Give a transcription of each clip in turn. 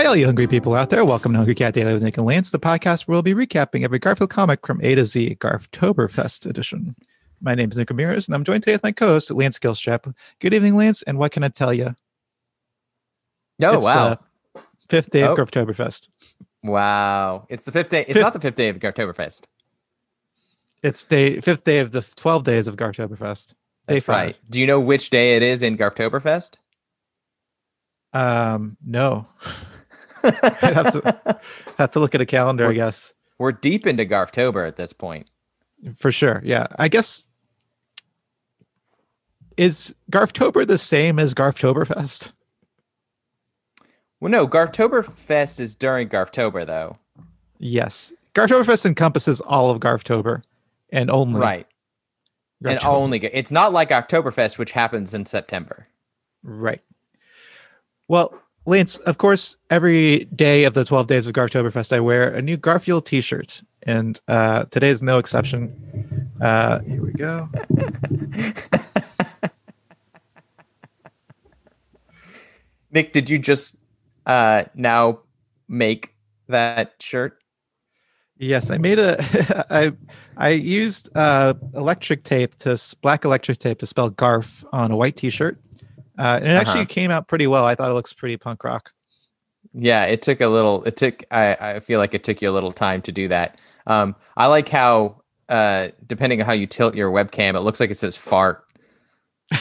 Hi, all you hungry people out there. Welcome to Hungry Cat Daily with Nick and Lance, the podcast where we'll be recapping every Garfield comic from A to Z, Garftoberfest edition. My name is Nick Ramirez, and I'm joined today with my co-host, Lance Gilstrap. Good evening, Lance, and what can I tell you? Oh, It's wow. the fifth day of Oh. Garftoberfest. Wow. It's the fifth day. It's Fifth- not the fifth day of Garftoberfest. It's day fifth day of the 12 days of Garftoberfest. Day That's five. right. Do you know which day it is in Garftoberfest? Um, no. I'd have to have to look at a calendar, I We're- guess. We're deep into Garftober at this point. For sure. Yeah. I guess is Garftober the same as Garftoberfest? Well, no, Garftoberfest is during Garftober, though. Yes. Garftoberfest encompasses all of Garftober and only Right. And only, it's not like Oktoberfest, which happens in September. Right. Well, Lance, of course, every day of the 12 days of Garftoberfest, I wear a new Garfield t shirt. And uh, today is no exception. Uh, here we go. Nick, did you just uh, now make that shirt? Yes, I made a. I I used uh, electric tape to black electric tape to spell Garf on a white T-shirt, uh, and it actually Uh-huh. came out pretty well. I thought it looks pretty punk rock. Yeah, it took a little. It took. I, I feel like it took you a little time to do that. Um, I like how, uh, depending on how you tilt your webcam, it looks like it says fart.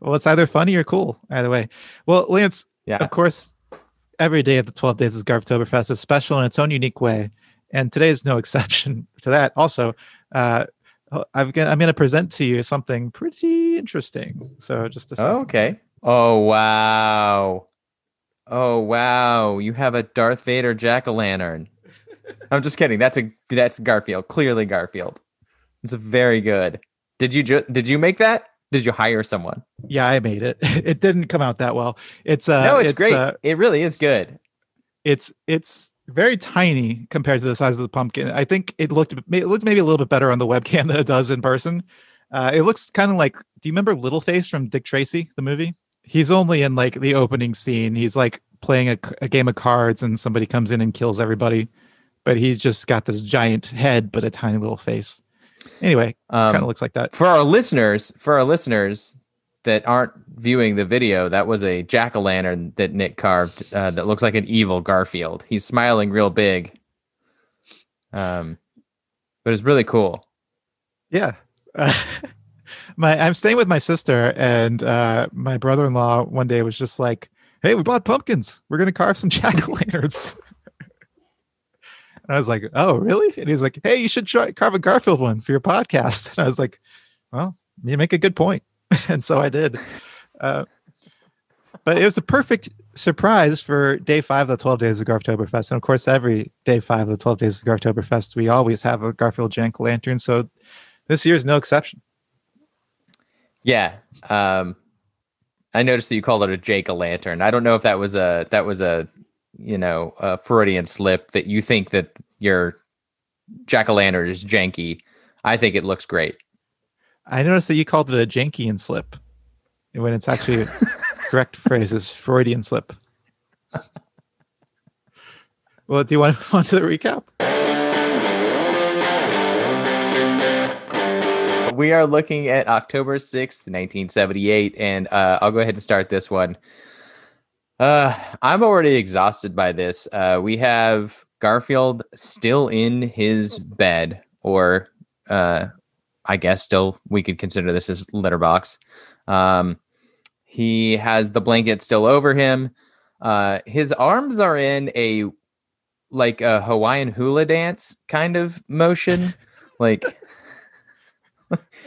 Well, it's either funny or cool. Either way. Well, Lance, Yeah. of course, every day of the 12 days of Garftoberfest is special in its own unique way, and today is no exception to that. Also, uh, I've got, I'm going to present to you something pretty interesting. So just a second. Oh, okay. Oh wow. Oh wow. You have a Darth Vader jack o' lantern. I'm just kidding. That's a that's Garfield. Clearly Garfield. It's very good. Did you ju- did you make that? Did you hire someone? Yeah, I made it. It didn't come out that well. It's uh, no, it's, great. uh, it really is good. It's it's very tiny compared to the size of the pumpkin. I think it looked it looks maybe a little bit better on the webcam than it does in person. Uh, it looks kind of like. Do you remember Little Face from Dick Tracy, the movie? He's only in like the opening scene. He's like playing a, a game of cards, and somebody comes in and kills everybody. But he's just got this giant head, but a tiny little face. Anyway, Um, kind of looks like that. for our listeners, for our listeners that aren't viewing the video, that was a jack o' lantern that Nick carved uh, that looks like an evil Garfield. He's smiling real big. Um, but it's really cool. Yeah. Uh, my I'm staying with my sister and uh my brother-in-law one day was just like, "Hey, we bought pumpkins. We're going to carve some jack-o'-lanterns." and I was like, "Oh, really?" And he's like, "Hey, you should try carve a Garfield one for your podcast." And I was like, "Well, you make a good point." and so I did. Uh but it was a perfect surprise for day five of the 12 days of Garftoberfest. And of course, every day five of the 12 days of Garftoberfest, we always have a Garfield Jank Lantern. So this year's no exception. Yeah. Um, I noticed that you called it a Jake o' lantern. I don't know if that was a that was a you know a Freudian slip that you think that your jack o' lantern is janky. I think it looks great. I noticed that you called it a Jankian slip when it's actually correct phrase is Freudian slip. Well, do you want to move on to the recap? We are looking at October 6th, 1978, and uh, I'll go ahead and start this one. Uh, I'm already exhausted by this. Uh, we have Garfield still in his bed, or uh, I guess still we could consider this as litter box. Um, he has the blanket still over him. Uh, his arms are in a like a Hawaiian hula dance kind of motion, like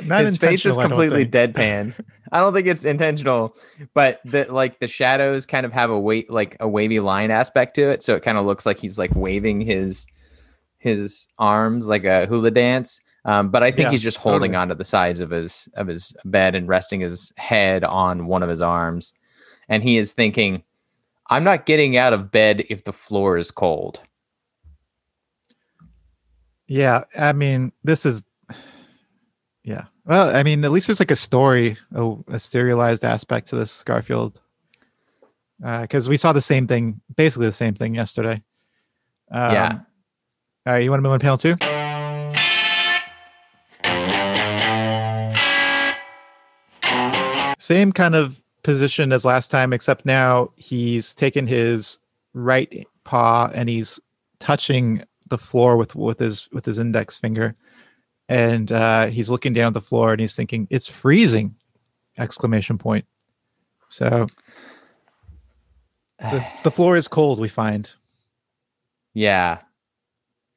Not his face is intentional, I completely deadpan. I don't think it's intentional, but the like the shadows kind of have a weight like a wavy line aspect to it, so it kind of looks like he's like waving his his arms like a hula dance. Um, but I think Yeah, he's just holding totally. onto the sides of his of his bed and resting his head on one of his arms, and he is thinking, "I'm not getting out of bed if the floor is cold." Yeah, I mean, this is. Yeah, well, I mean, at least there's like a story, a, a serialized aspect to this Garfield. because we saw the same thing, basically the same thing yesterday. Um, Yeah. All right, you want to move on to panel two? Same kind of position as last time, except now he's taken his right paw and he's touching the floor with with his with his index finger, and uh, he's looking down at the floor and he's thinking, "It's freezing!" Exclamation point. So the, the floor is cold. We find. Yeah.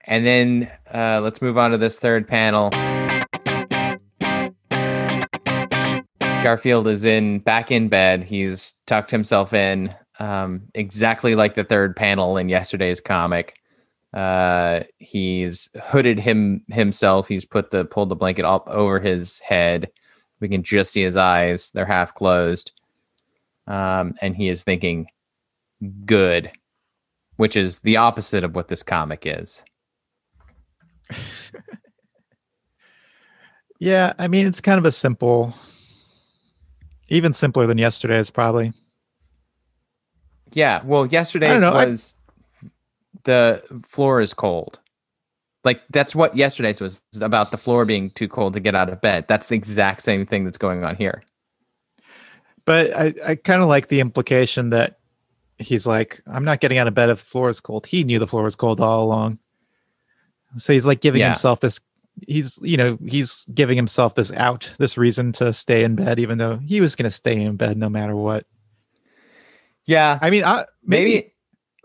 And then uh, let's move on to this third panel. Garfield is in back in bed. He's tucked himself in, um, exactly like the third panel in yesterday's comic. Uh, he's hooded him himself. He's put the pulled the blanket up over his head. We can just see his eyes; they're half closed. Um, and he is thinking, "Good," which is the opposite of what this comic is. Yeah, I mean it's kind of a simple, even simpler than yesterday's probably. Yeah, well, yesterday's know, I- was the floor is cold. Like that's what yesterday's was about the floor being too cold to get out of bed. That's the exact same thing that's going on here. But I, I kind of like the implication that he's like, I'm not getting out of bed if the floor is cold. He knew the floor was cold all along. So he's like giving Yeah. himself this he's you know, he's giving himself this out, this reason to stay in bed, even though he was gonna stay in bed no matter what. Yeah, I mean I maybe, maybe.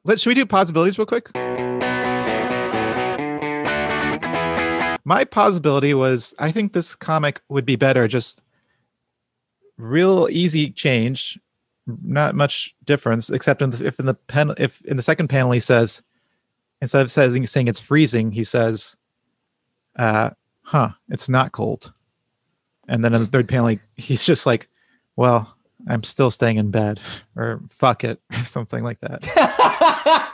let should we do possibilities real quick? My possibility was I think this comic would be better just real easy change, not much difference except in the, if in the pen if in the second panel he says instead of saying saying it's freezing he says uh huh it's not cold. And then in the third panel he, he's just like well I'm still staying in bed or fuck it or something like that.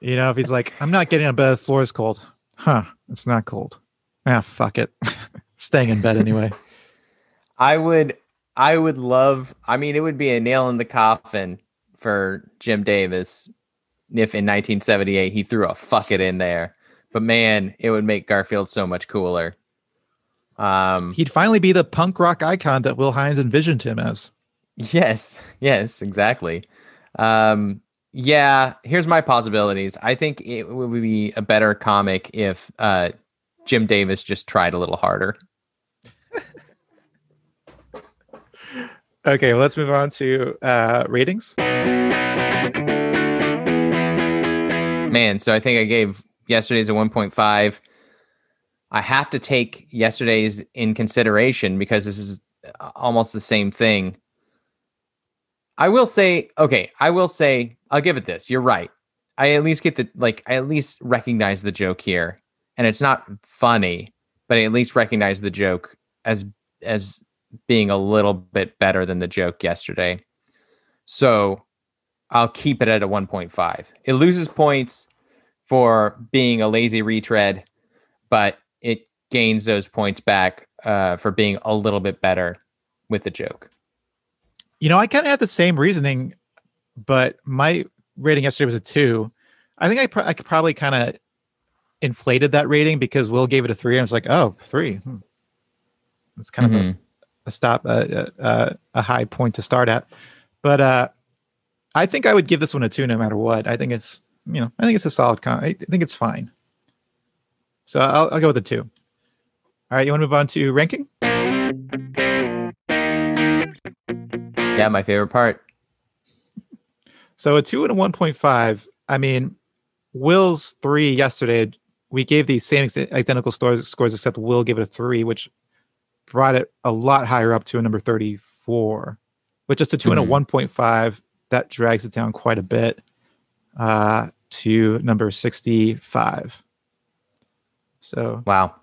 You know, if he's like, I'm not getting out of bed, the floor is cold. Huh, it's not cold. Ah, fuck it. Staying in bed anyway. I would I would love I mean it would be a nail in the coffin for Jim Davis if in 1978 he threw a fuck it in there. But man, it would make Garfield so much cooler. Um He'd finally be the punk rock icon that Will Hines envisioned him as. yes, yes, exactly. Um yeah, here's my possibilities. I think it would be a better comic if uh Jim Davis just tried a little harder. Okay, well, let's move on to uh, ratings. Man, so I think I gave yesterday's a 1.5. I have to take yesterday's in consideration because this is uh, almost the same thing. I will say, okay, I will say, I'll give it this. You're right. I at least get the, like, I at least recognize the joke here. And it's not funny, but I at least recognize the joke as, as being a little bit better than the joke yesterday. So I'll keep it at a 1.5. It loses points for being a lazy retread, but it gains those points back uh, for being a little bit better with the joke. You know, I kind of had the same reasoning, but my rating yesterday was a two. I think I, pr- I could probably kind of inflated that rating because Will gave it a three. And I was like, oh, three. Hmm. It's kind of a, a stop, a, a, a high point to start at. But uh, I think I would give this one a two no matter what. I think it's, you know, I think it's a solid con. I think it's fine. So I'll, I'll go with a two. All right, you want to move on to ranking? Yeah, my favorite part. So a two and a one point five. I mean, Will's three yesterday. We gave these same ex- identical scores, scores, except Will gave it a three, which brought it a lot higher up to a number thirty-four. But just a 2 and a Mhm. one point five, that drags it down quite a bit uh, to number sixty-five. So Wow.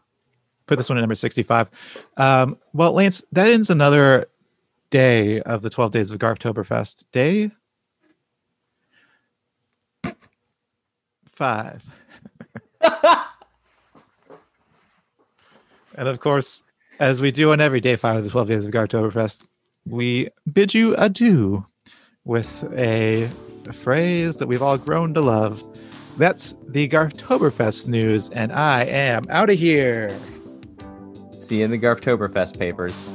put this one at number 65. Um, well, Lance, that ends another day of the 12 days of Garftoberfest. Day five. and of course, as we do on every day five of the 12 days of Garftoberfest, we bid you adieu with a, phrase that we've all grown to love. That's the Garftoberfest news, and I am out of here. See you in the Garftoberfest papers.